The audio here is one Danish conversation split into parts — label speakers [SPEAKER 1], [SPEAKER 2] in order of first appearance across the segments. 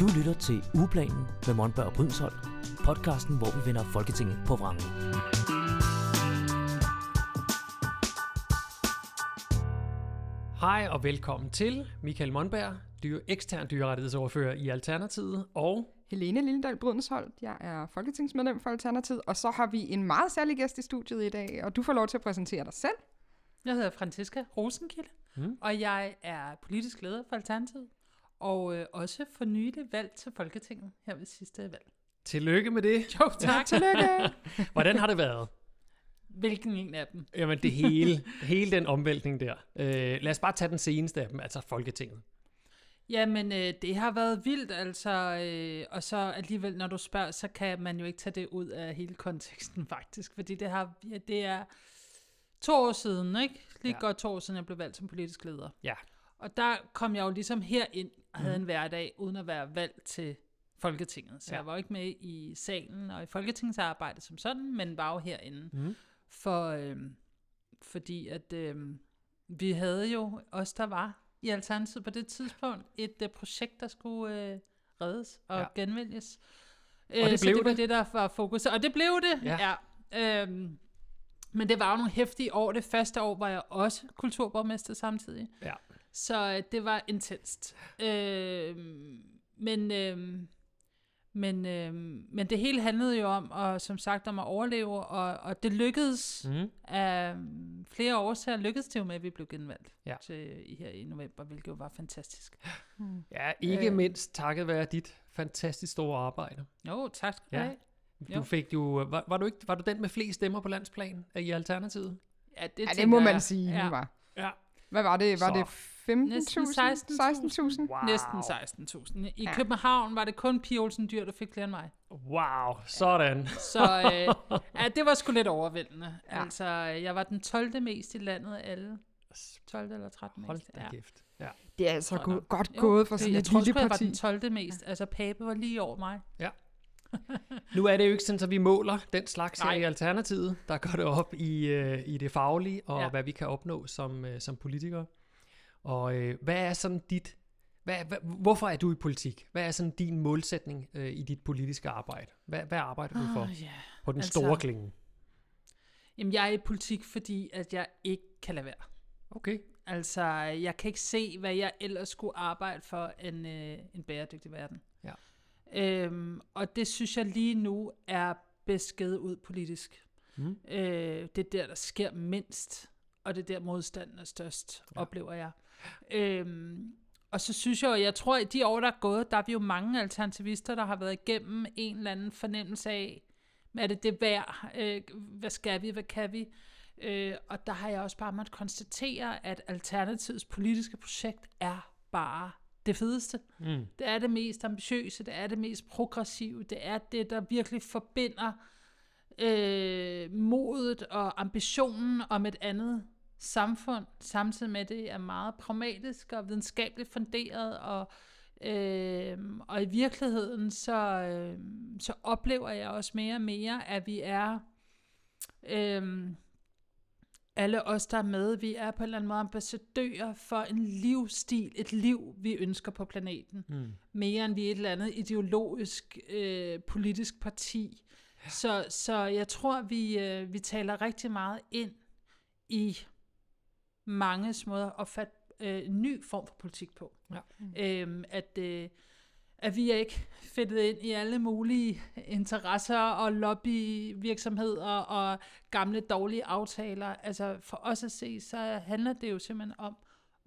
[SPEAKER 1] Du lytter til Ugeplanen med Monberg og Brydensholt, podcasten, hvor vi vender Folketinget på vrangen.
[SPEAKER 2] Hej og velkommen til Michael Monberg, dyre, ekstern dyrerettighedsordfører i Alternativet, og
[SPEAKER 3] Helene Lindedal Brydensholt. Jeg er folketingsmedlem for Alternativet, og så har vi en meget særlig gæst i studiet i dag, og du får lov til at præsentere dig selv.
[SPEAKER 4] Jeg hedder Franziska Rosenkilde,
[SPEAKER 2] mm.
[SPEAKER 4] og jeg er politisk leder for Alternativet, og øh, også for nylig valgt til Folketinget her ved sidste valg.
[SPEAKER 2] tillykke med det.
[SPEAKER 4] Jo, tak.
[SPEAKER 3] Tillykke!
[SPEAKER 2] Hvordan har det været?
[SPEAKER 4] Hvilken en af dem?
[SPEAKER 2] Jamen det hele, hele den omvæltning der. Øh, lad os bare tage den seneste af dem, altså Folketinget.
[SPEAKER 4] Jamen, øh, det har været vildt, altså, øh, og så alligevel, når du spørger, så kan man jo ikke tage det ud af hele konteksten faktisk, fordi det, har, ja, det er to år siden, ikke? Lige
[SPEAKER 2] Ja.
[SPEAKER 4] ja. godt to år siden, jeg blev valgt som politisk leder.
[SPEAKER 2] Ja.
[SPEAKER 4] Og der kom jeg jo ligesom herind og havde mm. en hverdag, uden at være valgt til Folketinget. Så
[SPEAKER 2] Ja.
[SPEAKER 4] jeg var ikke med i salen og i folketingsarbejdet som sådan, men var jo herinde.
[SPEAKER 2] Mm.
[SPEAKER 4] For, øhm, fordi at øhm, vi havde jo, os der var i Alternativet på det tidspunkt, et øh, projekt, der skulle øh, reddes og
[SPEAKER 2] Ja.
[SPEAKER 4] genvælges.
[SPEAKER 2] Og det
[SPEAKER 4] så
[SPEAKER 2] blev
[SPEAKER 4] det var
[SPEAKER 2] det.
[SPEAKER 4] det, der var fokus. Og det blev det,
[SPEAKER 2] Ja.
[SPEAKER 4] ja. Øhm, men det var jo nogle hæftige år. Det første år var jeg også kulturborgmester samtidig.
[SPEAKER 2] Ja.
[SPEAKER 4] Så øh, det var intenst. Øh, men, øh, men, øh, men det hele handlede jo om, og som sagt om at overleve, og, og det lykkedes
[SPEAKER 2] Mm.
[SPEAKER 4] af flere årsager, lykkedes det jo med, at vi blev genvalgt
[SPEAKER 2] Ja.
[SPEAKER 4] til, her i november, hvilket jo var fantastisk.
[SPEAKER 2] Ja, ikke
[SPEAKER 4] Øh.
[SPEAKER 2] mindst takket være dit fantastisk store arbejde.
[SPEAKER 4] Jo, tak skal du
[SPEAKER 2] Ja.
[SPEAKER 4] have.
[SPEAKER 2] Du
[SPEAKER 4] Jo.
[SPEAKER 2] fik jo, var, var, du ikke, var du den med flest stemmer på landsplan i Alternativet?
[SPEAKER 4] Ja, det,
[SPEAKER 3] Ja, det må man
[SPEAKER 4] jeg.
[SPEAKER 3] sige,
[SPEAKER 4] ja.
[SPEAKER 3] var.
[SPEAKER 2] Ja.
[SPEAKER 3] Hvad var det? Var
[SPEAKER 2] Så.
[SPEAKER 3] det 15.000?
[SPEAKER 4] Næsten
[SPEAKER 3] 16.000?
[SPEAKER 2] Wow.
[SPEAKER 4] Næsten 16.000. I
[SPEAKER 3] Ja.
[SPEAKER 4] ja. København var det kun Pia Olsen Dyr, der fik flere end mig.
[SPEAKER 2] Wow, sådan.
[SPEAKER 4] Så øh, ja, det var sgu lidt overvældende.
[SPEAKER 3] Ja.
[SPEAKER 4] Ja. Altså, jeg var den 12. mest i landet af alle. 12 eller 13
[SPEAKER 2] Hold
[SPEAKER 4] mest.
[SPEAKER 2] da
[SPEAKER 4] ja.
[SPEAKER 2] kæft. Ja.
[SPEAKER 3] Det er altså go- godt
[SPEAKER 4] Jo,
[SPEAKER 3] gået for
[SPEAKER 4] det-
[SPEAKER 3] sådan
[SPEAKER 4] jeg
[SPEAKER 3] et lille
[SPEAKER 4] sgu, jeg var
[SPEAKER 3] parti.
[SPEAKER 4] den 12. mest. Altså, Pape var lige over mig.
[SPEAKER 2] Nu er det jo ikke sådan, at vi måler den slags her
[SPEAKER 4] Nej.
[SPEAKER 2] i Alternativet. Der går det op i, øh, i det faglige, og ja.
[SPEAKER 4] Ja.
[SPEAKER 2] hvad vi kan opnå som, øh, som politikere. Og øh, hvad er sådan dit... Hvad, hvad, hvorfor er du i politik? Hvad er sådan din målsætning øh, i dit politiske arbejde? Hvad, hvad arbejder du for
[SPEAKER 4] Åh, ja.
[SPEAKER 2] på den
[SPEAKER 4] altså-
[SPEAKER 2] store klinge?
[SPEAKER 4] Jamen, jeg er i politik, fordi at jeg ikke kan lade være.
[SPEAKER 2] Okay.
[SPEAKER 4] Altså, jeg kan ikke se, hvad jeg ellers skulle arbejde for en, øh, en bæredygtig verden.
[SPEAKER 2] Ja.
[SPEAKER 4] Øhm, og det synes jeg lige nu er besked ud politisk.
[SPEAKER 2] Mm.
[SPEAKER 4] Øh, det er der, der sker mindst, og det er der, modstanden er størst,
[SPEAKER 2] ja.
[SPEAKER 4] oplever jeg. Øhm, og så synes jeg, jeg tror, at de år, der er gået, der er vi jo mange alternativister, der har været igennem en eller anden fornemmelse af, er det det værd? Øh, hvad skal vi? Hvad kan vi? Øh, og der har jeg også bare måttet konstatere, at Alternativets politiske projekt er bare det fedeste.
[SPEAKER 2] Mm.
[SPEAKER 4] Det er det mest ambitiøse, det er det mest progressive, det er det, der virkelig forbinder øh, modet og ambitionen om et andet samfund, samtidig med det er meget pragmatisk og videnskabeligt funderet, og, øh, og i virkeligheden så, øh, så oplever jeg også mere og mere, at vi er... Øh, alle os, der er med, vi er på en eller anden måde ambassadører for en livsstil, et liv, vi ønsker på planeten.
[SPEAKER 2] Mm.
[SPEAKER 4] Mere end vi er et eller andet ideologisk, øh, politisk parti. Ja. Så, så jeg tror, vi, øh, vi taler rigtig meget ind i mange måder at opfatte øh, en ny form for politik på.
[SPEAKER 2] Ja.
[SPEAKER 4] Øhm, at, øh, at vi er ikke fedtet ind i alle mulige interesser og lobbyvirksomheder og gamle dårlige aftaler. Altså for os at se, så handler det jo simpelthen om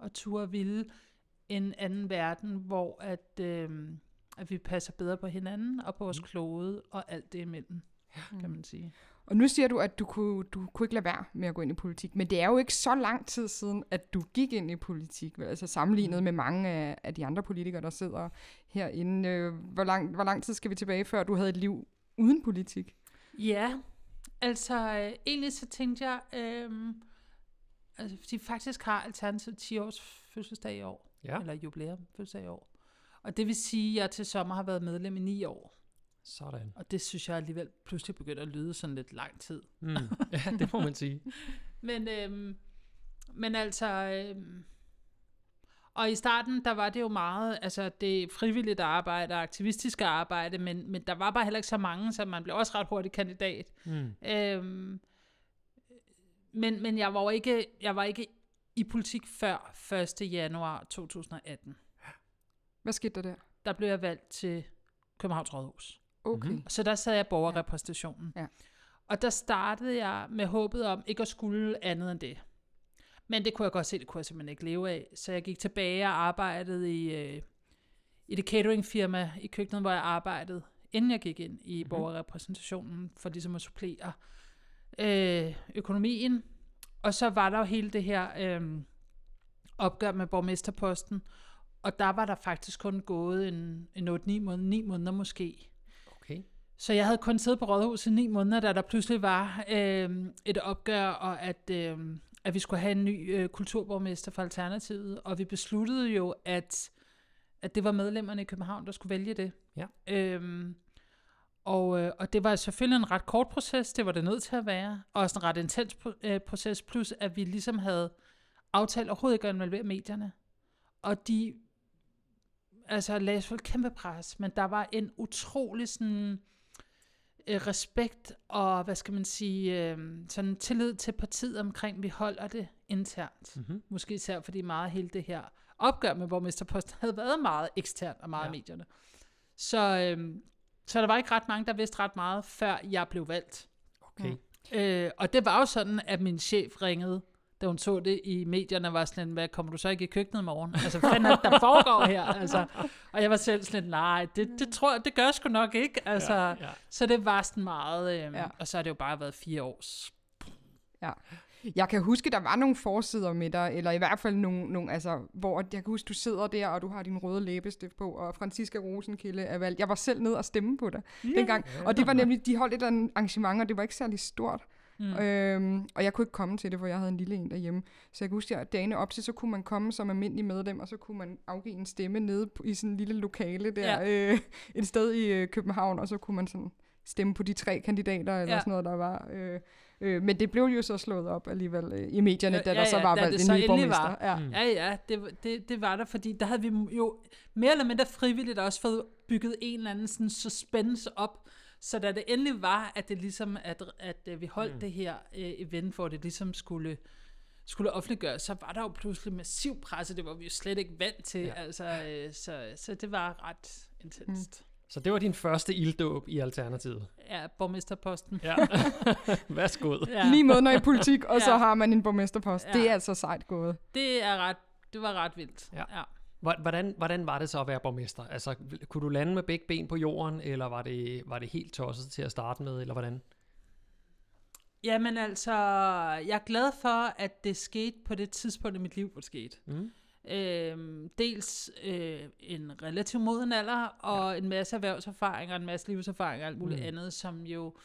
[SPEAKER 4] at turde ville en anden verden, hvor at, øh, at vi passer bedre på hinanden og på vores
[SPEAKER 2] Mm.
[SPEAKER 4] klode og alt det imellem, kan man sige.
[SPEAKER 3] Og nu siger du, at du kunne, du kunne ikke lade være med at gå ind i politik, men det er jo ikke så lang tid siden, at du gik ind i politik, altså sammenlignet
[SPEAKER 4] Mm.
[SPEAKER 3] med mange af, af de andre politikere, der sidder herinde. Øh, Hvor lang, hvor lang tid skal vi tilbage, før du havde et liv uden politik?
[SPEAKER 4] Ja, altså øh, egentlig så tænkte jeg, øh, altså fordi faktisk har Alternativet 10 års fødselsdag i år,
[SPEAKER 2] Ja,
[SPEAKER 4] eller jubilæum fødselsdag i år. Og det vil sige, at jeg til sommer har været medlem i 9 år.
[SPEAKER 2] Sådan.
[SPEAKER 4] Og det synes jeg alligevel pludselig begynder at lyde sådan lidt lang tid.
[SPEAKER 2] Mm. Ja, det må man sige.
[SPEAKER 4] Men, øhm, men altså, øhm, Og i starten, der var det jo meget, altså det frivilligt arbejde og aktivistiske arbejde, men, men der var bare heller ikke så mange, så man blev også ret hurtigt kandidat.
[SPEAKER 2] Mm.
[SPEAKER 4] Øhm, men, men jeg var ikke, jeg var ikke i politik før 1. januar 2018.
[SPEAKER 3] Hvad skete der der?
[SPEAKER 4] Der blev jeg valgt til Københavns Rådhus.
[SPEAKER 3] Okay.
[SPEAKER 2] Mhm.
[SPEAKER 3] Mm-hmm.
[SPEAKER 4] Så der sad jeg i borgerrepræsentationen.
[SPEAKER 3] Ja.
[SPEAKER 4] Og der startede jeg med håbet om ikke at skulle andet end det. Men det kunne jeg godt se, det kunne jeg simpelthen ikke leve af. Så jeg gik tilbage og arbejdede i, øh, i det cateringfirma i køkkenet, hvor jeg arbejdede, inden jeg gik ind i mm-hmm. borgerrepræsentationen, for ligesom at supplere øh, økonomien. Og så var der jo hele det her øh, opgør med borgmesterposten, og der var der faktisk kun gået en, en 8-9 måneder, 9 måneder måske.
[SPEAKER 2] Okay.
[SPEAKER 4] Så jeg havde kun siddet på rådhuset i ni måneder, da der pludselig var øh, et opgør, og at, øh, at vi skulle have en ny øh, kulturborgmester for Alternativet. Og vi besluttede jo, at, at det var medlemmerne i København, der skulle vælge det.
[SPEAKER 2] Ja.
[SPEAKER 4] Øhm, og, øh, og det var selvfølgelig en ret kort proces, det var det nødt til at være. Og også en ret intens øh, proces, plus at vi ligesom havde aftalt overhovedet ikke at involvere medierne. Og de altså lagde selvfølgelig kæmpe pres, men der var en utrolig sådan øh, respekt og, hvad skal man sige, øh, sådan tillid til partiet omkring, vi holder det internt.
[SPEAKER 2] Mm-hmm.
[SPEAKER 4] Måske især fordi meget hele det her opgør med borgmesterposten havde været meget eksternt og meget
[SPEAKER 2] Ja.
[SPEAKER 4] medierne. Så, øh, så der var ikke ret mange, der vidste ret meget, før jeg blev valgt.
[SPEAKER 2] Okay.
[SPEAKER 4] Øh, og det var jo sådan, at min chef ringede, da hun så det i medierne, var sådan, lidt, hvad kommer du så ikke i køkkenet i morgen? Altså, hvad fanden er der foregår her? Altså, og jeg var selv sådan lidt, nej, det, det tror jeg, det gør jeg sgu nok ikke. Altså,
[SPEAKER 2] Ja, ja.
[SPEAKER 4] Så det var sådan meget, øh,
[SPEAKER 3] Ja.
[SPEAKER 4] ja. og så har det jo bare været fire års.
[SPEAKER 3] Jeg kan huske, der var nogle forsider med dig, eller i hvert fald nogle, nogle altså, hvor jeg kan huske, du sidder der, og du har din røde læbestift på, og Franziska Rosenkilde er valgt. Jeg var selv ned og stemme på dig yeah. dengang, og det var nemlig, de holdt et arrangement, og det var ikke særlig stort. Mm. Øhm, og jeg kunne ikke komme til det, for jeg havde en lille en derhjemme. Så jeg kan huske, at dagene op til, så kunne man komme som almindelig medlem, og så kunne man afgive en stemme nede på- i sådan en lille lokale der, ja. øh, et sted i øh, København, og så kunne man sådan stemme på de tre kandidater, eller ja. Sådan noget, der var. Øh, øh, men det blev jo så slået op alligevel øh, i medierne,
[SPEAKER 4] Ja,
[SPEAKER 3] da der
[SPEAKER 4] ja,
[SPEAKER 3] så
[SPEAKER 4] ja,
[SPEAKER 3] var valgt
[SPEAKER 4] det
[SPEAKER 3] en
[SPEAKER 4] så
[SPEAKER 3] ny borgmester.
[SPEAKER 4] var.
[SPEAKER 3] Ja.
[SPEAKER 2] Mm.
[SPEAKER 4] Ja, ja, det, var- det, det var der, fordi der havde vi jo mere eller mindre frivilligt også fået bygget en eller anden sådan suspense op, så da det endelig var, at det ligesom, at, at øh, vi holdt mm. det her øh, event, hvor det ligesom skulle skulle offentliggøres, så var der jo pludselig massiv presse, det var vi jo slet ikke vant til,
[SPEAKER 2] Ja.
[SPEAKER 4] altså, øh, så, så det var ret intenst.
[SPEAKER 2] Så det var din første ilddåb i Alternativet.
[SPEAKER 4] Ja, borgmesterposten.
[SPEAKER 2] Ja. Værsgo.
[SPEAKER 4] Ja,
[SPEAKER 3] Ni måneder i politik, og så
[SPEAKER 4] Ja.
[SPEAKER 3] har man en borgmesterpost.
[SPEAKER 4] Ja.
[SPEAKER 3] Det er altså sejt gået.
[SPEAKER 4] det er ret, det var ret vildt.
[SPEAKER 2] Ja.
[SPEAKER 4] ja.
[SPEAKER 2] Hvor- Hvordan, hvordan var det så at være borgmester? Altså, kunne du lande med begge ben på jorden, eller var det, var det helt tosset til at starte med, eller hvordan?
[SPEAKER 4] Jamen altså, jeg er glad for, at det skete på det tidspunkt i mit liv, hvor det skete.
[SPEAKER 2] Mm.
[SPEAKER 4] Øhm, dels øh, en relativt moden alder, og ja. en masse erhvervserfaring, og en masse livserfaring og alt muligt
[SPEAKER 2] Mm.
[SPEAKER 4] andet, som jo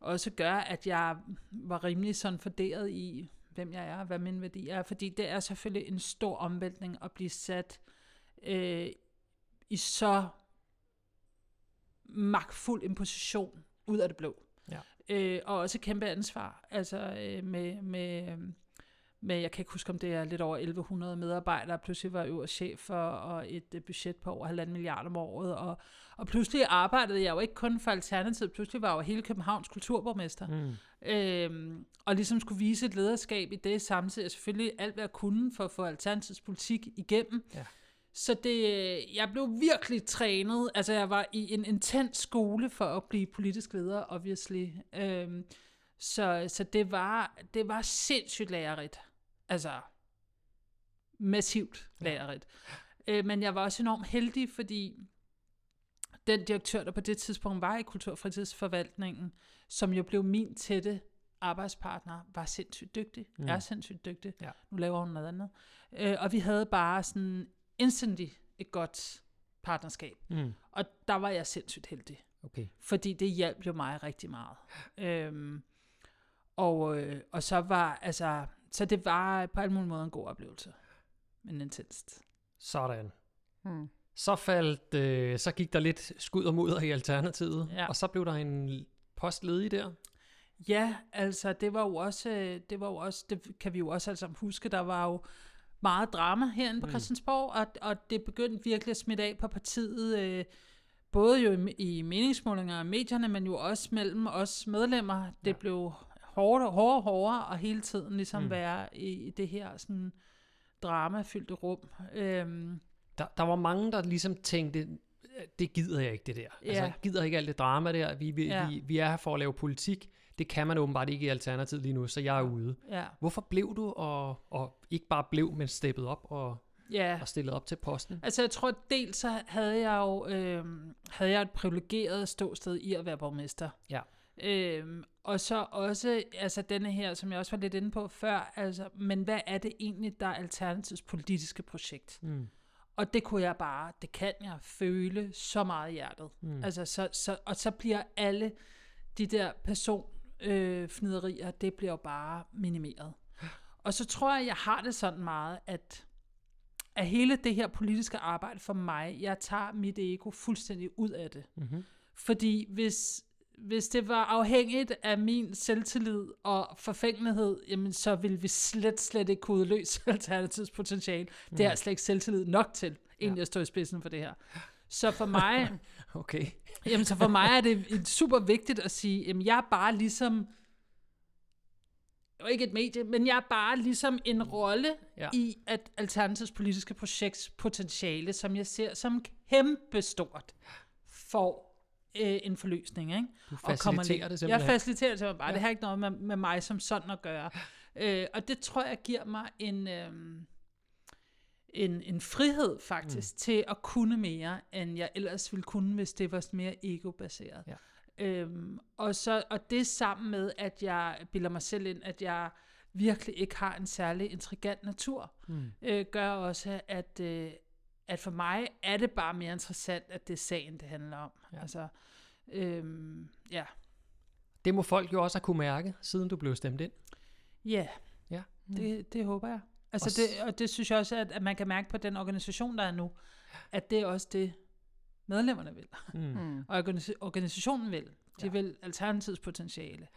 [SPEAKER 4] også gør, at jeg var rimelig sådan funderet i, hvem jeg er, hvad min værdi er. Fordi det er selvfølgelig en stor omvæltning at blive sat øh, i så magtfuld en position ud af det blå.
[SPEAKER 2] Ja.
[SPEAKER 4] Øh, og også kæmpe ansvar. Altså øh, med, med, øh, med, jeg kan ikke huske, om det er lidt over 1100 medarbejdere, pludselig var jeg øverst chef for, og et øh, budget på over 1,5 milliard om året, og, og pludselig arbejdede jeg jo ikke kun for Alternativet, pludselig var jeg jo hele Københavns kulturborgmester,
[SPEAKER 2] Mm.
[SPEAKER 4] øhm, og ligesom skulle vise et lederskab i det, samtidig selvfølgelig alt, hvad jeg kunne for at få Alternativets politik igennem.
[SPEAKER 2] Ja.
[SPEAKER 4] Så det, jeg blev virkelig trænet, altså jeg var i en intens skole for at blive politisk leder, obviously. Øhm, så, så det var, det var sindssygt lærerigt. Altså, massivt lærerigt. Øh, men jeg var også enormt heldig, fordi den direktør, der på det tidspunkt var i Kulturfritidsforvaltningen, som jo blev min tætte arbejdspartner, var sindssygt dygtig.
[SPEAKER 2] Mm.
[SPEAKER 4] Er sindssygt dygtig.
[SPEAKER 2] Ja.
[SPEAKER 4] Nu laver hun noget andet. Øh, og vi havde bare sådan instantly et godt partnerskab.
[SPEAKER 2] Mm.
[SPEAKER 4] Og der var jeg sindssygt heldig.
[SPEAKER 2] Okay.
[SPEAKER 4] Fordi det hjalp jo mig rigtig meget. Øhm, og, øh, og så var, altså, så det var på alle mulige måder en god oplevelse. Men intenst.
[SPEAKER 2] Sådan.
[SPEAKER 3] Hmm.
[SPEAKER 2] Så faldt, øh, så gik der lidt skud og mudder i Alternativet,
[SPEAKER 4] Ja.
[SPEAKER 2] og så blev der en post ledig der.
[SPEAKER 4] Ja, altså det var jo også, øh, det var jo også, det kan vi jo også alle sammen huske, der var jo meget drama herinde på
[SPEAKER 2] Mm.
[SPEAKER 4] Christiansborg, og, og det begyndte virkelig at smitte af på partiet, øh, både jo i, i meningsmålinger og medierne, men jo også mellem os medlemmer. Det
[SPEAKER 2] Ja.
[SPEAKER 4] blev hårdere, hårdere og hårdere, og hele tiden ligesom
[SPEAKER 2] Mm.
[SPEAKER 4] være i, i det her sådan dramafyldte rum. Øhm,
[SPEAKER 2] Der, der var mange, der ligesom tænkte, det gider jeg ikke, det der. Altså,
[SPEAKER 4] Ja.
[SPEAKER 2] jeg gider ikke alt det drama der. Vi, vi,
[SPEAKER 4] Ja.
[SPEAKER 2] vi, vi er her for at lave politik. Det kan man åbenbart ikke i Alternativet lige nu, så jeg er ude.
[SPEAKER 4] ja,
[SPEAKER 2] Hvorfor blev du, og, og ikke bare blev, men steppet op og,
[SPEAKER 4] ja.
[SPEAKER 2] og stillet op til posten?
[SPEAKER 4] Altså jeg tror, dels så havde jeg jo øh, havde jeg et privilegeret ståsted i at være borgmester.
[SPEAKER 2] Ja.
[SPEAKER 4] Øhm, og så også, altså denne her, som jeg også var lidt inde på før, altså, men hvad er det egentlig, der er Alternativets politiske projekt?
[SPEAKER 2] Mm.
[SPEAKER 4] Og det kunne jeg bare, det kan jeg føle så meget i hjertet.
[SPEAKER 2] Mm.
[SPEAKER 4] Altså, så, så, og så bliver alle de der personfniderier, øh, fniderier, det bliver jo bare minimeret. Og så tror jeg, jeg har det sådan meget, at, at hele det her politiske arbejde for mig, jeg tager mit ego fuldstændig ud af det.
[SPEAKER 2] Mm-hmm.
[SPEAKER 4] Fordi hvis, hvis det var afhængigt af min selvtillid og forfængelighed, jamen så ville vi slet, slet ikke kunne udløse alternativets potentiale. Det er jeg slet ikke selvtillid nok til, egentlig at stå i spidsen for det her. Så for mig,
[SPEAKER 2] Okay.
[SPEAKER 4] jamen, så for mig er det super vigtigt at sige, jamen jeg er bare ligesom, ikke et medie, men jeg er bare ligesom en rolle
[SPEAKER 2] Ja.
[SPEAKER 4] i at Alternativets politiske projekts potentiale, som jeg ser som kæmpestort, får øh, en forløsning. Ikke?
[SPEAKER 2] Du
[SPEAKER 4] og kommer
[SPEAKER 2] faciliterer
[SPEAKER 4] lidt-
[SPEAKER 2] det simpelthen.
[SPEAKER 4] Jeg faciliterer det simpelthen bare.
[SPEAKER 2] Ja.
[SPEAKER 4] Det har ikke noget med, med mig som sådan at gøre. Øh, og det tror jeg giver mig en, øh, en, en frihed faktisk mm. til at kunne mere, end jeg ellers ville kunne, hvis det var mere ego-baseret.
[SPEAKER 2] Ja.
[SPEAKER 4] Øhm, og, så, og det sammen med, at jeg bilder mig selv ind, at jeg virkelig ikke har en særlig intrigant natur,
[SPEAKER 2] Mm.
[SPEAKER 4] øh, gør også, at, øh, at for mig er det bare mere interessant, at det er sagen, det handler om.
[SPEAKER 2] Ja.
[SPEAKER 4] Altså, øhm, ja.
[SPEAKER 2] Det må folk jo også have kunne mærke, siden du blev stemt ind.
[SPEAKER 4] Ja,
[SPEAKER 2] Ja.
[SPEAKER 4] det, det håber jeg. Altså
[SPEAKER 2] Og s-
[SPEAKER 4] det, og det synes jeg også, at, at man kan mærke på den organisation, der er nu, at det er også det, medlemmerne vil.
[SPEAKER 2] Mm.
[SPEAKER 3] Mm.
[SPEAKER 4] Og organis- organisationen vil. De
[SPEAKER 2] Ja.
[SPEAKER 4] vil alternativets potentiale.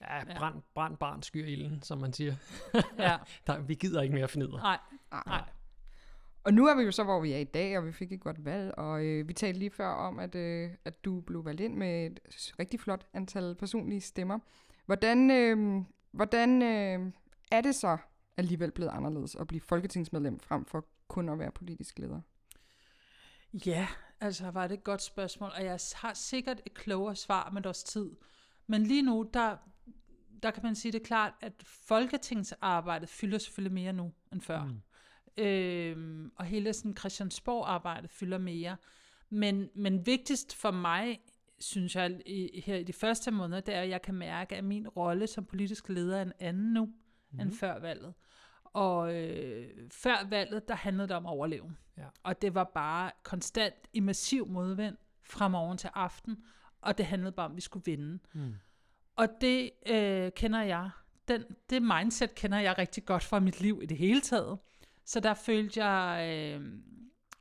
[SPEAKER 2] Ja,
[SPEAKER 4] Ja.
[SPEAKER 2] brand, brand barn skyr ilden, som man siger.
[SPEAKER 4] Ja,
[SPEAKER 2] Der, vi gider ikke mere fnider.
[SPEAKER 4] nej,
[SPEAKER 3] Ah.
[SPEAKER 4] nej.
[SPEAKER 3] Og nu er vi jo så, hvor vi er i dag, og vi fik et godt valg, og øh, vi talte lige før om, at, øh, at du blev valgt ind med et rigtig flot antal personlige stemmer. Hvordan, øh, hvordan øh, er det så alligevel blevet anderledes at blive folketingsmedlem frem for kun at være politisk leder?
[SPEAKER 4] Ja, altså var det et godt spørgsmål, og jeg har sikkert et klogere svar med års tid. Men lige nu, der, der kan man sige det klart, at folketingsarbejdet fylder selvfølgelig mere nu end før.
[SPEAKER 2] Mm.
[SPEAKER 4] Øhm, og hele sådan Christiansborg-arbejdet fylder mere. Men, men vigtigst for mig, synes jeg, i, her i de første måneder, det er, at jeg kan mærke, at min rolle som politisk leder er en anden nu, mm. end før valget. Og øh, før valget, der handlede det om at overleve.
[SPEAKER 2] Ja.
[SPEAKER 4] Og det var bare konstant i massiv modvind fra morgen til aften, og det handlede bare om, at vi skulle vinde.
[SPEAKER 2] Mm.
[SPEAKER 4] Og det øh, kender jeg, den, det mindset kender jeg rigtig godt fra mit liv i det hele taget. Så der følte jeg, øh,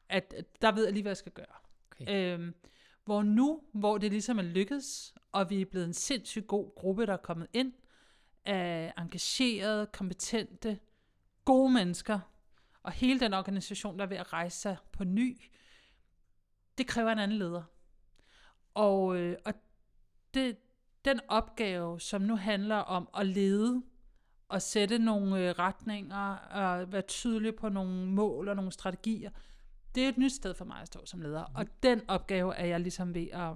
[SPEAKER 4] at der ved jeg lige, hvad jeg skal gøre.
[SPEAKER 2] Okay.
[SPEAKER 4] Øh, hvor nu, hvor det ligesom er lykkedes, og vi er blevet en sindssygt god gruppe, der er kommet ind, af engagerede, kompetente, gode mennesker, og hele den organisation, der er ved at rejse sig på ny, det kræver en anden leder. Og, øh, og det, den opgave, som nu handler om at lede og sætte nogle øh, retninger og være tydelig på nogle mål og nogle strategier, det er et nyt sted for mig at stå som leder. Mm. Og den opgave er jeg ligesom ved at,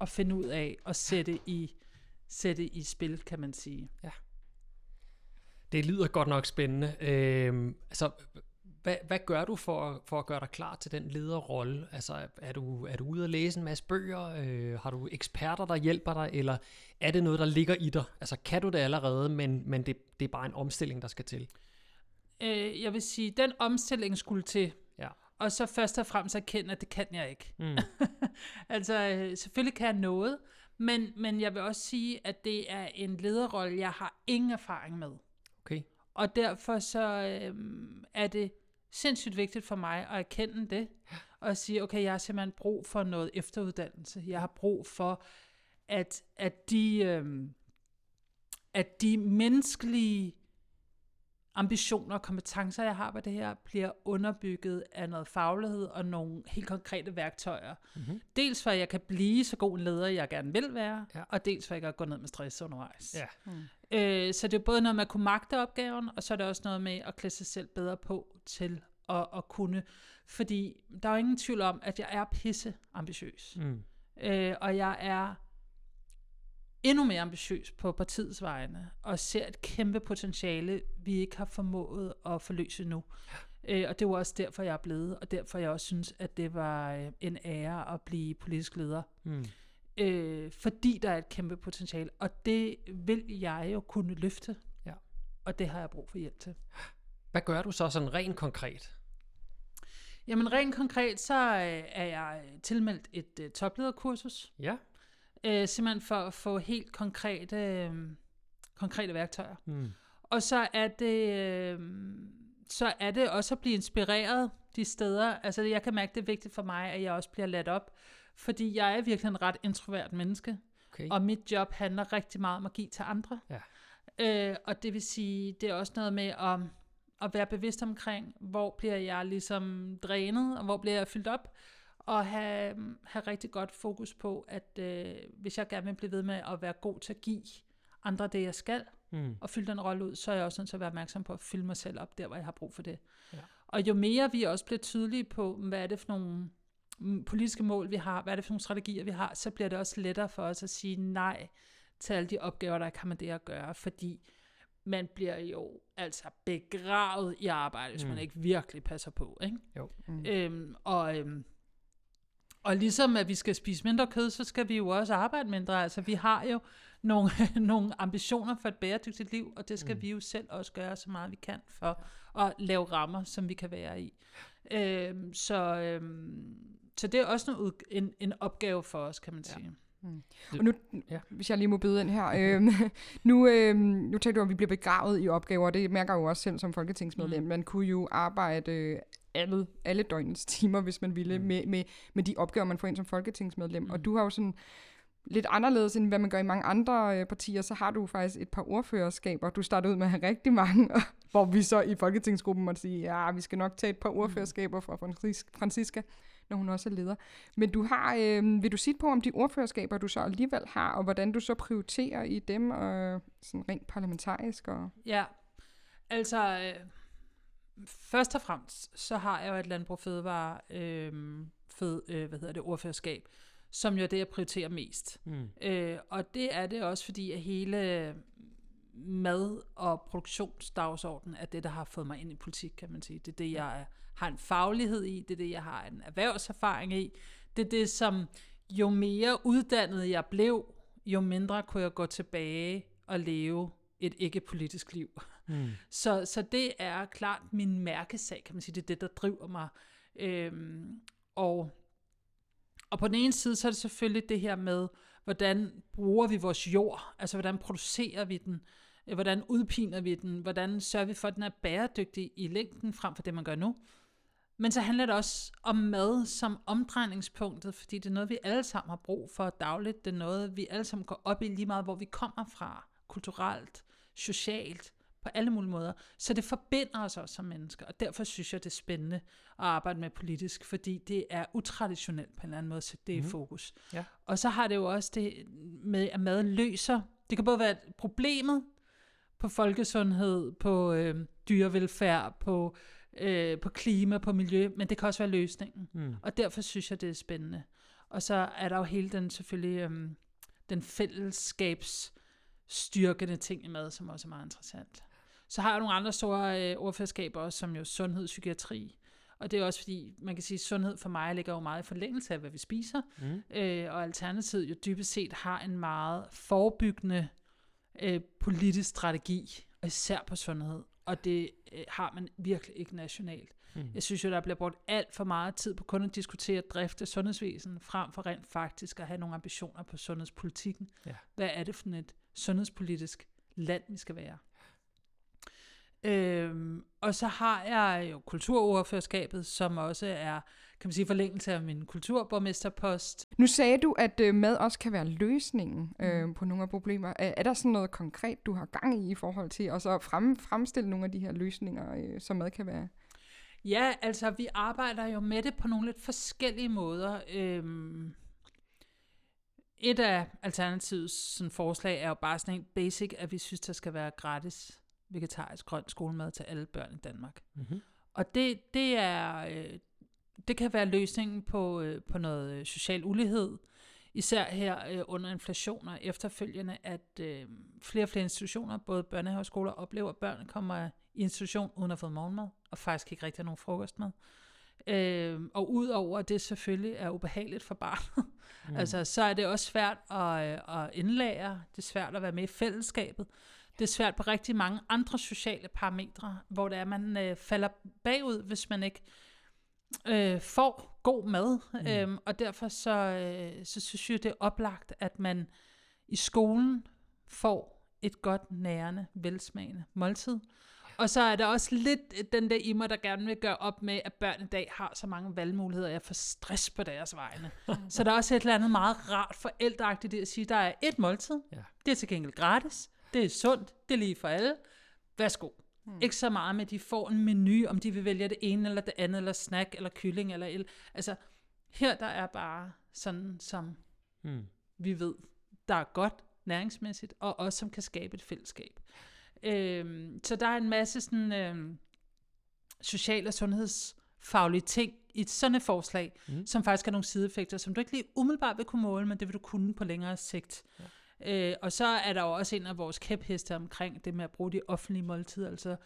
[SPEAKER 4] at finde ud af og sætte i, sætte i spil, kan man sige.
[SPEAKER 2] Det lyder godt nok spændende. Øhm, altså, hvad, hvad gør du for, for at gøre dig klar til den lederrolle? Altså, er du, er du ude at læse en masse bøger? Øh, har du eksperter, der hjælper dig? Eller er det noget, der ligger i dig? Altså, kan du det allerede, men, men det, det er bare en omstilling, der skal til?
[SPEAKER 4] Øh, jeg vil sige, den omstilling skulle til,
[SPEAKER 2] Ja.
[SPEAKER 4] og så først og fremmest erkende, at det kan jeg ikke.
[SPEAKER 2] Mm.
[SPEAKER 4] altså, øh, selvfølgelig kan jeg noget, men, men jeg vil også sige, at det er en lederrolle, jeg har ingen erfaring med.
[SPEAKER 2] Okay.
[SPEAKER 4] Og derfor så øhm, er det sindssygt vigtigt for mig at erkende det, og sige, okay, jeg har simpelthen brug for noget efteruddannelse. Jeg har brug for, at, at, de, øhm, at de menneskelige ambitioner og kompetencer, jeg har på det her, bliver underbygget af noget faglighed og nogle helt konkrete værktøjer.
[SPEAKER 2] Mm-hmm.
[SPEAKER 4] Dels for, at jeg kan blive så god en leder, jeg gerne vil være,
[SPEAKER 2] Ja.
[SPEAKER 4] og dels for, at jeg kan gå ned med stress undervejs.
[SPEAKER 2] Ja.
[SPEAKER 4] Øh, så det er både noget med at kunne magte opgaven, og så er det også noget med at klæde sig selv bedre på til at, at kunne. Fordi der er jo ingen tvivl om, at jeg er pisse ambitiøs.
[SPEAKER 2] Mm.
[SPEAKER 4] Øh, og jeg er endnu mere ambitiøs på partiets vegne, og ser et kæmpe potentiale, vi ikke har formået at forløse nu. Øh, og det var også derfor, jeg er blevet, og derfor jeg også synes, at det var øh, en ære at blive politisk leder.
[SPEAKER 2] Mm.
[SPEAKER 4] Øh, fordi der er et kæmpe potentiale, og det vil jeg jo kunne løfte.
[SPEAKER 2] Ja.
[SPEAKER 4] Og det har jeg brug for hjælp til.
[SPEAKER 2] Hvad gør du så sådan rent konkret?
[SPEAKER 4] Jamen rent konkret, så øh, er jeg tilmeldt et øh, toplederkursus.
[SPEAKER 2] Ja.
[SPEAKER 4] Øh, simpelthen for at få helt konkrete, øh, konkrete værktøjer.
[SPEAKER 2] Mm.
[SPEAKER 4] Og så er det øh, så er det også at blive inspireret de steder. Altså jeg kan mærke, det er vigtigt for mig, at jeg også bliver ladt op. Fordi jeg er virkelig en ret introvert menneske.
[SPEAKER 2] Okay.
[SPEAKER 4] Og mit job handler rigtig meget om at give til andre.
[SPEAKER 2] Ja.
[SPEAKER 4] Øh, og det vil sige, det er også noget med at, at være bevidst omkring, hvor bliver jeg ligesom drænet, og hvor bliver jeg fyldt op. Og have, have rigtig godt fokus på, at øh, hvis jeg gerne vil blive ved med at være god til at give andre det, jeg skal,
[SPEAKER 2] Mm.
[SPEAKER 4] og fylde den rolle ud, så er jeg også nødt til at være opmærksom på at fylde mig selv op der, hvor jeg har brug for det.
[SPEAKER 2] Ja.
[SPEAKER 4] Og jo mere vi også bliver tydelige på, hvad er det for nogle politiske mål, vi har, hvad er det for nogle strategier, vi har, så bliver det også lettere for os at sige nej til alle de opgaver, der kan med det at gøre, fordi man bliver jo altså begravet i arbejde, hvis
[SPEAKER 2] Mm.
[SPEAKER 4] man ikke virkelig passer på. Ikke?
[SPEAKER 2] Jo.
[SPEAKER 3] Mm.
[SPEAKER 4] Øhm, og, øhm, og ligesom at vi skal spise mindre kød, så skal vi jo også arbejde mindre. Altså vi har jo nogle, nogle ambitioner for et bæredygtigt liv, og det skal
[SPEAKER 2] mm.
[SPEAKER 4] vi jo selv også gøre så meget vi kan for at lave rammer, som vi kan være i. Øhm, så, øhm, så det er også noget, en, en opgave for os, kan man
[SPEAKER 2] Ja.
[SPEAKER 4] sige.
[SPEAKER 3] Og nu,
[SPEAKER 2] Ja.
[SPEAKER 3] hvis jeg lige må byde ind her, øhm, nu, øhm, nu talte du om, at vi bliver begravet i opgaver, og det mærker jeg jo også selv som folketingsmedlem.
[SPEAKER 4] Mm.
[SPEAKER 3] Man kunne jo arbejde øh, alle, alle døgnets timer, hvis man ville,
[SPEAKER 2] Mm.
[SPEAKER 3] mm. med, med, med de opgaver, man får ind som folketingsmedlem. Mm.
[SPEAKER 4] Mm.
[SPEAKER 3] Og du har jo sådan lidt anderledes, end hvad man gør i mange andre øh, partier, så har du faktisk et par ordførerskaber. Du startede ud med at have rigtig mange, hvor vi så i folketingsgruppen måtte sige, ja, vi skal nok tage et par ordførerskaber fra Francis- Francisca, når hun også er leder. Men du har, øh, vil du sige på om de ordførerskaber, du så alligevel har, og hvordan du så prioriterer i dem, og sådan rent parlamentarisk? Og...
[SPEAKER 4] Ja, altså øh, først og fremmest, så har jeg jo et landbrug fødevare øh, fed, øh, hvad hedder det, ordførerskab, som jo er det, jeg prioriterer mest.
[SPEAKER 2] Mm.
[SPEAKER 4] Øh, og det er det også, fordi at hele mad- og produktionsdagsordenen er det, der har fået mig ind i politik, kan man sige. Det er det, jeg har en faglighed i, det er det, jeg har en erhvervserfaring i. Det er det, som jo mere uddannet jeg blev, jo mindre kunne jeg gå tilbage og leve et ikke-politisk liv.
[SPEAKER 2] Mm.
[SPEAKER 4] Så, så det er klart min mærkesag, kan man sige. Det er det, der driver mig. Øhm, og, og på den ene side, så er det selvfølgelig det her med, hvordan bruger vi vores jord? Altså, hvordan producerer vi den? Øh, hvordan udpiner vi den? Hvordan sørger vi for, at den er bæredygtig i længden, frem for det, man gør nu? Men så handler det også om mad som omdrejningspunktet, fordi det er noget, vi alle sammen har brug for dagligt. Det er noget, vi alle sammen går op i lige meget, hvor vi kommer fra, kulturelt, socialt, på alle mulige måder. Så det forbinder os også som mennesker, og derfor synes jeg, det er spændende at arbejde med politisk, fordi det er utraditionelt på en eller anden måde, så det er i fokus.
[SPEAKER 2] Ja.
[SPEAKER 4] Og så har det jo også det med, at maden løser. Det kan både være problemet på folkesundhed, på øh, dyrevelfærd, på, øh, på klima, på miljø, men det kan også være løsningen.
[SPEAKER 2] Mm.
[SPEAKER 4] Og derfor synes jeg, det er spændende. Og så er der jo hele den selvfølgelig øhm, den fællesskabsstyrkende ting i mad, som også er meget interessant. Så har jeg nogle andre store øh, ordførerskaber også, som jo sundhed og psykiatri. Og det er også fordi, man kan sige, at sundhed for mig ligger jo meget i forlængelse af, hvad vi spiser.
[SPEAKER 2] Mm.
[SPEAKER 4] Øh, og Alternativet jo dybest set har en meget forebyggende øh, politisk strategi, og især på sundhed. Og det øh, har man virkelig ikke nationalt.
[SPEAKER 2] Mm.
[SPEAKER 4] Jeg synes jo, der bliver brugt alt for meget tid på kun at diskutere drift af sundhedsvæsen, frem for rent faktisk at have nogle ambitioner på sundhedspolitikken.
[SPEAKER 2] Ja.
[SPEAKER 4] Hvad er det for et sundhedspolitisk land, vi skal være? Øhm, og så har jeg jo kulturordførerskabet, som også er, kan man sige, forlængelse af min kulturborgmesterpost.
[SPEAKER 3] Nu sagde du, at øh, mad også kan være løsningen øh, på nogle af problemer. Er, er der sådan noget konkret, du har gang i i forhold til at så frem, fremstille nogle af de her løsninger, øh, som mad kan være?
[SPEAKER 4] Ja, altså vi arbejder jo med det på nogle lidt forskellige måder. Øhm, et af Alternativets sådan, forslag er jo bare sådan en basic, at vi synes, der skal være gratis vegetarisk grøn skolemad til alle børn i Danmark.
[SPEAKER 2] Mm-hmm.
[SPEAKER 4] Og det, det er øh, det kan være løsningen på, øh, på noget øh, social ulighed, især her øh, under inflation og efterfølgende, at øh, flere og flere institutioner, både børnehaver og skoler, oplever, at børn kommer i institution uden at få morgenmad, og faktisk ikke rigtig har nogen frokostmad. Øh, og udover at det selvfølgelig er ubehageligt for barnet, mm. altså, så er det også svært at, øh, at indlære, det er svært at være med i fællesskabet, det er svært på rigtig mange andre sociale parametre, hvor det er, man øh, falder bagud, hvis man ikke øh, får god mad. Mm. Øhm, og derfor så, øh, så synes jeg, det er oplagt, at man i skolen får et godt, nærende, velsmagende måltid. Og så er der også lidt den der i mig, der gerne vil gøre op med, at børn i dag har så mange valgmuligheder, og jeg får stress på deres vegne. så der er også et eller andet meget rart forældreagtigt det at sige, der er et måltid,
[SPEAKER 2] Ja.
[SPEAKER 4] det er til gengæld gratis, det er sundt, det er lige for alle. Værsgo. Hmm. Ikke så meget med, at de får en menu, om de vil vælge det ene eller det andet, eller snack, eller kylling, eller el. Altså, her der er bare sådan, som
[SPEAKER 2] Mm.
[SPEAKER 4] vi ved, der er godt næringsmæssigt, og også som kan skabe et fællesskab. Øhm, så der er en masse sådan, øhm, social- og sundhedsfaglige ting i et sådan et forslag, mm. som faktisk har nogle sideeffekter, som du ikke lige umiddelbart vil kunne måle, men det vil du kunne på længere sigt. Ja. Øh, og så er der jo også en af vores kæpheste omkring det med at bruge de offentlige måltider, altså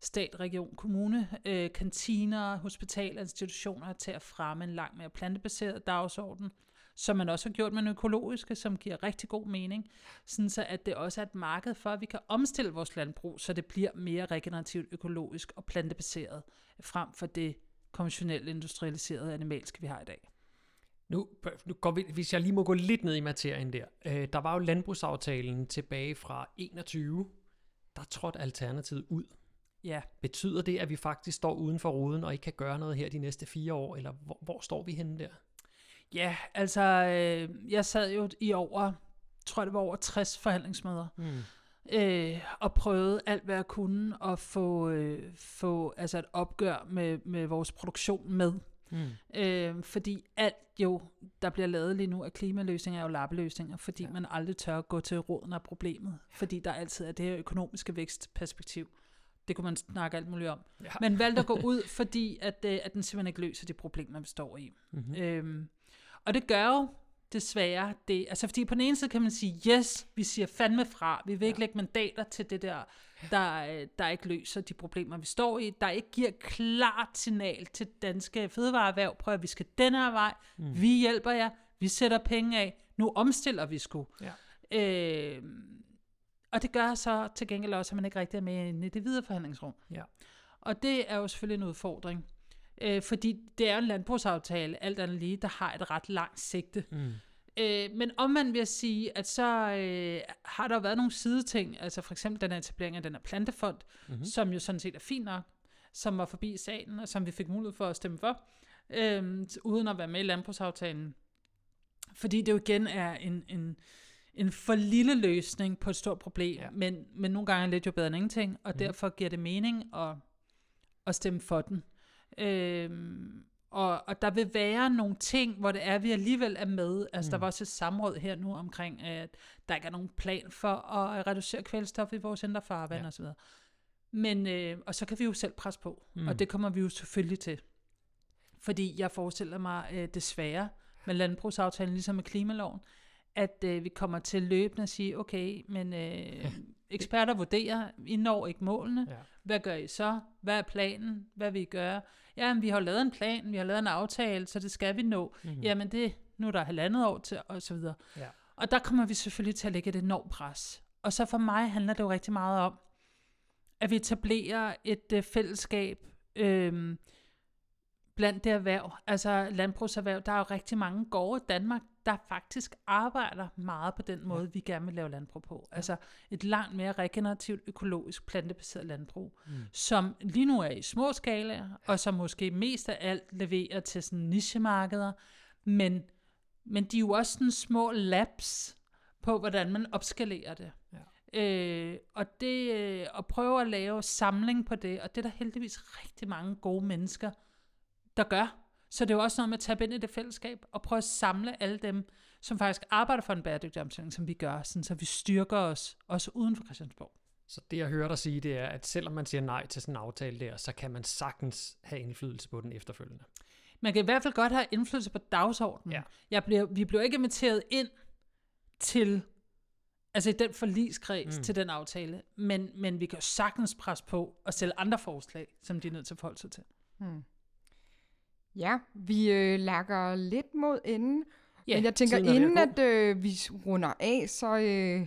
[SPEAKER 4] stat, region, kommune, øh, kantiner, hospitaler, institutioner til at fremme en langt mere plantebaseret dagsorden, som man også har gjort med den økologiske, som giver rigtig god mening, sådan så at det også er et marked for, at vi kan omstille vores landbrug, så det bliver mere regenerativt, økologisk og plantebaseret, frem for det konventionelle industrialiserede animalske, vi har i dag.
[SPEAKER 2] Nu, nu går vi, hvis jeg lige må gå lidt ned i materien der. Øh, der var jo landbrugsaftalen tilbage fra 21. Der trådte Alternativet ud.
[SPEAKER 4] Ja,
[SPEAKER 2] Betyder det, at vi faktisk står uden for ruden og ikke kan gøre noget her de næste fire år, eller hvor, hvor står vi henne der?
[SPEAKER 4] ja altså, øh, jeg sad jo i over, tror det var over 60 forhandlingsmøder,
[SPEAKER 2] Mm.
[SPEAKER 4] øh, og prøvede alt, hvad jeg kunne at få, øh, få altså et opgør med, med vores produktion med.
[SPEAKER 2] Mm.
[SPEAKER 4] Øh, fordi alt jo, der bliver lavet lige nu af klimaløsninger, er jo lappeløsninger, fordi
[SPEAKER 2] Ja.
[SPEAKER 4] man aldrig tør at gå til roden af problemet, fordi der altid er det her økonomiske vækstperspektiv. Det kunne man snakke alt muligt om.
[SPEAKER 2] Ja.
[SPEAKER 4] Men valgte at gå ud, fordi at, øh, at den simpelthen ikke løser de problemer, vi står i.
[SPEAKER 2] Mm-hmm.
[SPEAKER 4] Mm. Øhm, og det gør jo desværre det. Altså fordi på den ene side kan man sige, yes, vi siger fandme fra. Vi vil ikke
[SPEAKER 2] Ja.
[SPEAKER 4] lægge mandater til det der, der, øh, der ikke løser de problemer, vi står i. Der ikke giver klart signal til danske fødevareerhverv. Prøv at vi skal den her vej. Mm. Vi hjælper jer. Vi sætter penge af. Nu omstiller vi sgu.
[SPEAKER 2] Ja.
[SPEAKER 4] Øh, og det gør så til gengæld også, at man ikke rigtig er med i det videre forhandlingsrum.
[SPEAKER 2] Ja.
[SPEAKER 4] Og det er jo selvfølgelig en udfordring. Øh, fordi det er en landbrugsaftale, alt andet lige, der har et ret langt sigte.
[SPEAKER 2] Mm.
[SPEAKER 4] Øh, men om man vil sige, at så øh, har der været nogle sideting, altså for eksempel den her etablering af den her plantefond, mm-hmm. som jo sådan set er fint nok, som var forbi salen, og som vi fik mulighed for at stemme for, øh, uden at være med i landbrugsaftalen. Fordi det jo igen er en, en, en for lille løsning på et stort problem,
[SPEAKER 2] Ja.
[SPEAKER 4] men, men nogle gange er lidt jo bedre end ingenting, og mm. derfor giver det mening at, at stemme for den. Øhm, og, og der vil være nogle ting, hvor det er, vi alligevel er med. Altså, mm. der var også et samråd her nu omkring, at der ikke er nogen plan for at reducere kvælstof i vores indre farvand
[SPEAKER 2] Ja.
[SPEAKER 4] osv. Men, øh, og så kan vi jo selv presse på,
[SPEAKER 2] mm.
[SPEAKER 4] og det kommer vi jo selvfølgelig til. Fordi jeg forestiller mig øh, desværre med landbrugsaftalen, ligesom med klimaloven, at øh, vi kommer til løbende at sige, okay, men øh, eksperter vurderer, I når ikke målene,
[SPEAKER 2] Ja.
[SPEAKER 4] hvad gør I så? Hvad er planen? Hvad vil I gøre? Jamen, vi har lavet en plan, vi har lavet en aftale, så det skal vi nå.
[SPEAKER 2] Mhm.
[SPEAKER 4] Mm. Jamen, det, nu er der halvandet år til, og så videre.
[SPEAKER 2] Ja.
[SPEAKER 4] Og der kommer vi selvfølgelig til at lægge et enormt pres. Og så for mig handler det jo rigtig meget om, at vi etablerer et øh, fællesskab øh, blandt det erhverv, altså landbrugserhverv. Der er jo rigtig mange gårde i Danmark, der faktisk arbejder meget på den måde, vi gerne vil lave landbrug på. Altså et langt mere regenerativt, økologisk, plantebaseret landbrug, mm. som lige nu er i små skalaer, og som måske mest af alt leverer til sådan nichemarkeder, men, men de er jo også sådan små labs på, hvordan man opskalerer det. Ja. Øh, og det øh, at prøve at lave samling på det, og det er der heldigvis rigtig mange gode mennesker, der gør. Så det er jo også noget med at tage ind i det fællesskab og prøve at samle alle dem, som faktisk arbejder for en bæredygtig omstilling, som vi gør, sådan, så vi styrker os også uden for Christiansborg.
[SPEAKER 2] Så det jeg hører dig sige, det er, at selvom man siger nej til sådan en aftale der, så kan man sagtens have indflydelse på den efterfølgende.
[SPEAKER 4] Man kan i hvert fald godt have indflydelse på dagsordenen.
[SPEAKER 2] Ja.
[SPEAKER 4] Jeg bliver, vi bliver ikke inviteret ind til, altså i den forligskreds mm. til den aftale, men, men vi kan jo sagtens presse på og stille andre forslag, som de er nødt til at forholde sig til.
[SPEAKER 3] Hmm. Ja, vi øh, lakker lidt mod enden.
[SPEAKER 4] Ja,
[SPEAKER 3] Men jeg tænker,
[SPEAKER 2] er
[SPEAKER 3] inden at øh, vi runder af, så, øh,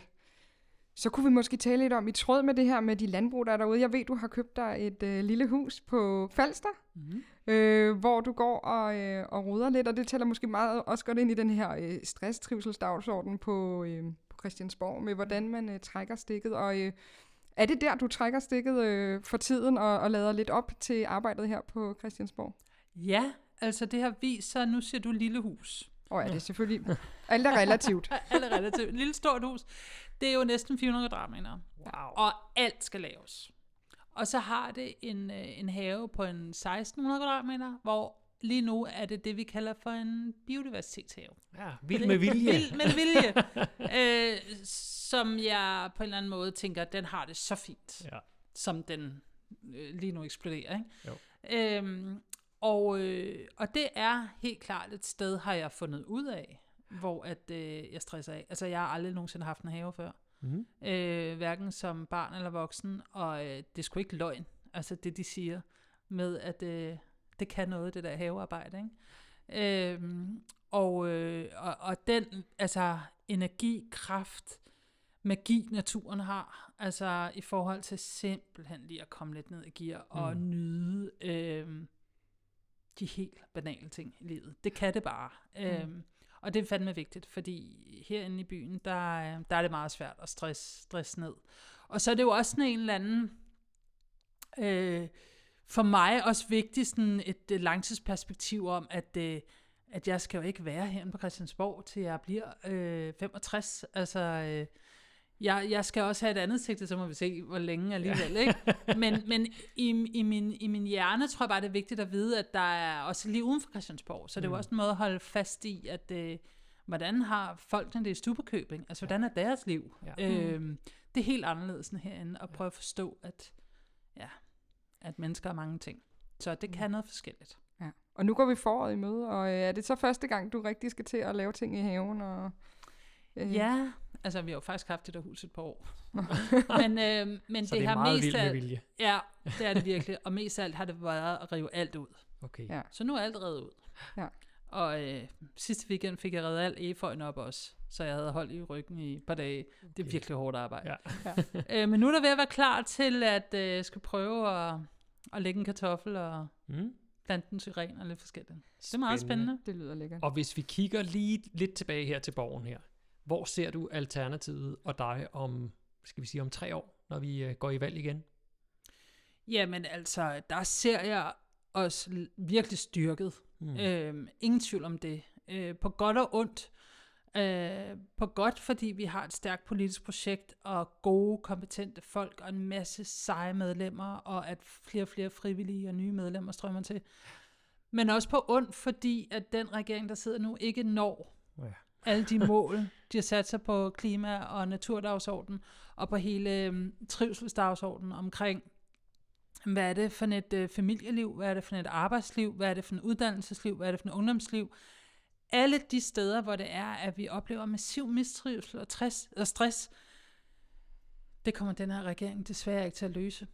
[SPEAKER 3] så kunne vi måske tale lidt om, i tråd med det her med de landbrug, der er derude. Jeg ved, du har købt dig et øh, lille hus på Falster,
[SPEAKER 4] Mm.
[SPEAKER 3] øh, hvor du går og, øh, og ruder lidt, og det tæller måske meget også godt ind i den her øh, stress-trivselsdagsorden på, øh, på Christiansborg, med hvordan man øh, trækker stikket. Og øh, er det der, du trækker stikket øh, for tiden og, og lader lidt op til arbejdet her på Christiansborg?
[SPEAKER 4] Ja, altså det har vist sig, nu ser du lille hus.
[SPEAKER 3] Og er det selvfølgelig alt er relativt.
[SPEAKER 4] Alt er relativt. Lille stort hus. Det er jo næsten 400 kvadratmeter.
[SPEAKER 2] Wow.
[SPEAKER 4] Og alt skal laves. Og så har det en, øh, en have på en 1600 kvadratmeter, hvor lige nu er det det, vi kalder for en biodiversitetshave.
[SPEAKER 2] Ja, vild med vilje.
[SPEAKER 4] Vild med vilje. øh, som jeg på en eller anden måde tænker, den har det så fint,
[SPEAKER 2] Ja.
[SPEAKER 4] som den øh, lige nu eksploderer. Ikke?
[SPEAKER 2] Jo.
[SPEAKER 4] Øhm, og, øh, og det er helt klart et sted, har jeg fundet ud af, hvor at, øh, jeg stresser af. Altså, jeg har aldrig nogensinde haft en have før.
[SPEAKER 2] Mm.
[SPEAKER 4] Øh, hverken som barn eller voksen, og øh, det er sgu ikke løgn. Altså det, de siger med, at øh, det kan noget, det der havearbejde. Ikke? Øhm, og, øh, og, og den altså, energi, kraft, magi, naturen har, altså i forhold til simpelthen lige at komme lidt ned i gear og
[SPEAKER 2] Mm.
[SPEAKER 4] nyde øh, de helt banale ting i livet. Det kan det bare. Mm. Øhm, og det er fandme vigtigt, fordi herinde i byen, der, er- der er det meget svært at stress, stress ned. Og så er det jo også sådan en eller anden, øh, for mig også vigtigt, sådan et øh, langtidsperspektiv om, at, øh, at jeg skal jo ikke være herinde på Christiansborg, til jeg bliver øh, 65. Altså, øh, jeg, jeg skal også have et andet sigte, så må vi se, hvor længe alligevel. Ikke? Men, men i, i, min, i min hjerne tror jeg bare, det er vigtigt at vide, at der er også lige uden for Christiansborg. Så det er jo også en måde at holde fast i, at øh, hvordan har folkene det i Stubekøbing? Altså, hvordan er deres liv?
[SPEAKER 2] Ja.
[SPEAKER 4] Øhm, det er helt anderledes end herinde, at prøve at forstå, at, ja, at mennesker er mange ting. Så det kan noget forskelligt.
[SPEAKER 3] Ja. Og nu går vi foråret i møde, og øh, er det så første gang, du rigtig skal til at lave ting i haven? Og, øh,
[SPEAKER 4] Ja, altså vi har jo faktisk haft det der hus et par år. men øh, men
[SPEAKER 2] Så
[SPEAKER 4] det,
[SPEAKER 2] det er
[SPEAKER 4] har
[SPEAKER 2] meget
[SPEAKER 4] mest
[SPEAKER 2] vild med
[SPEAKER 4] af,
[SPEAKER 2] vilje.
[SPEAKER 4] Ja, det er det virkelig. Og mest af alt har det været at rive alt ud.
[SPEAKER 2] Okay.
[SPEAKER 3] Ja.
[SPEAKER 4] Så nu er alt revet ud.
[SPEAKER 3] Ja.
[SPEAKER 4] Og øh, sidste weekend fik jeg reddet alt eføjen op også. Så jeg havde holdt i ryggen i et par dage. Det er
[SPEAKER 2] Okay.
[SPEAKER 4] virkelig hårdt arbejde.
[SPEAKER 2] Ja.
[SPEAKER 4] øh, men nu er der ved at være klar til at øh, skal prøve at, at lægge en kartoffel og
[SPEAKER 2] Mm.
[SPEAKER 4] plante en syren og lidt forskelligt. Det er meget spændende.
[SPEAKER 3] Det lyder lækkert.
[SPEAKER 2] Og hvis vi kigger lige lidt tilbage her til borgen her, hvor ser du Alternativet og dig om, skal vi sige, om tre år, når vi øh, går i valg igen?
[SPEAKER 4] Jamen altså, der ser jeg os virkelig styrket.
[SPEAKER 2] Mm.
[SPEAKER 4] Øhm, ingen tvivl om det. Øh, på godt og ondt. Øh, på godt, fordi vi har et stærkt politisk projekt, og gode, kompetente folk, og en masse seje medlemmer, og at flere og flere frivillige og nye medlemmer strømmer til. Men også på ondt, fordi at den regering, der sidder nu, ikke når
[SPEAKER 2] Ja
[SPEAKER 4] alle de mål, de har sat sig på klima- og naturdagsordenen, og på hele øhm, trivselsdagsordenen omkring, hvad er det for et øh, familieliv, hvad er det for et arbejdsliv, hvad er det for et uddannelsesliv, hvad er det for et ungdomsliv. Alle de steder, hvor det er, at vi oplever massiv mistrivsel og, stress, og stress, det kommer den her regering desværre ikke til at løse.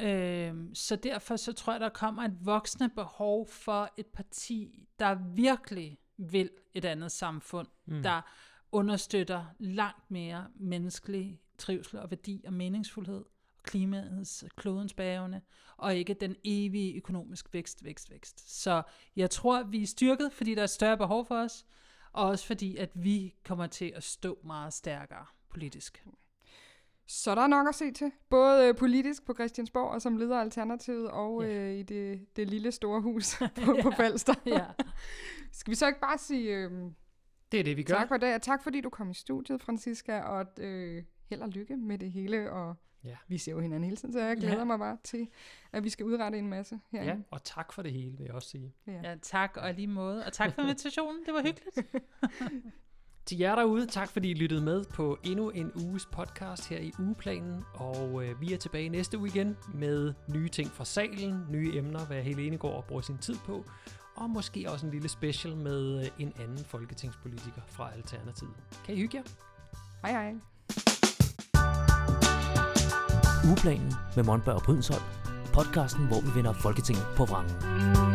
[SPEAKER 4] Øhm, så derfor så tror jeg, der kommer et voksende behov for et parti, der virkelig vil et andet samfund, mm. der understøtter langt mere menneskelig trivsel og værdi og meningsfuldhed, og klimaets, klodens bæreevne, og ikke den evige økonomisk vækst, vækst, vækst. Så jeg tror, vi er styrket, fordi der er et større behov for os, Og også fordi, at vi kommer til at stå meget stærkere politisk.
[SPEAKER 3] Så der er nok at se til, både øh, politisk på Christiansborg og som leder af Alternativet, og
[SPEAKER 2] Ja.
[SPEAKER 3] øh, i det, det lille store hus på, på Falster.
[SPEAKER 4] Ja.
[SPEAKER 3] Skal vi så ikke bare sige øh,
[SPEAKER 2] Det er det, vi gør.
[SPEAKER 3] tak for det, og tak fordi du kom i studiet, Francisca, og øh, held og lykke med det hele, og
[SPEAKER 2] Ja.
[SPEAKER 3] vi ser jo hinanden hele tiden, så jeg glæder
[SPEAKER 2] Ja.
[SPEAKER 3] mig bare til, at vi skal udrette en masse herinde.
[SPEAKER 2] Ja, og tak for det hele, vil jeg også sige.
[SPEAKER 4] ja, tak og lige måde. Og tak for invitationen, det var hyggeligt.
[SPEAKER 2] Til jer derude, tak fordi I lyttede med på endnu en uges podcast her i ugeplanen. Og øh, vi er tilbage næste uge igen med nye ting fra salen, nye emner, hvad Helene går og bruger sin tid på. Og måske også en lille special med øh, en anden folketingspolitiker fra Alternativet. Kan I hygge jer?
[SPEAKER 3] Hej hej.
[SPEAKER 1] Ugeplanen med Monberg og Brydensholt. Podcasten, hvor vi vender Folketinget på vrangen.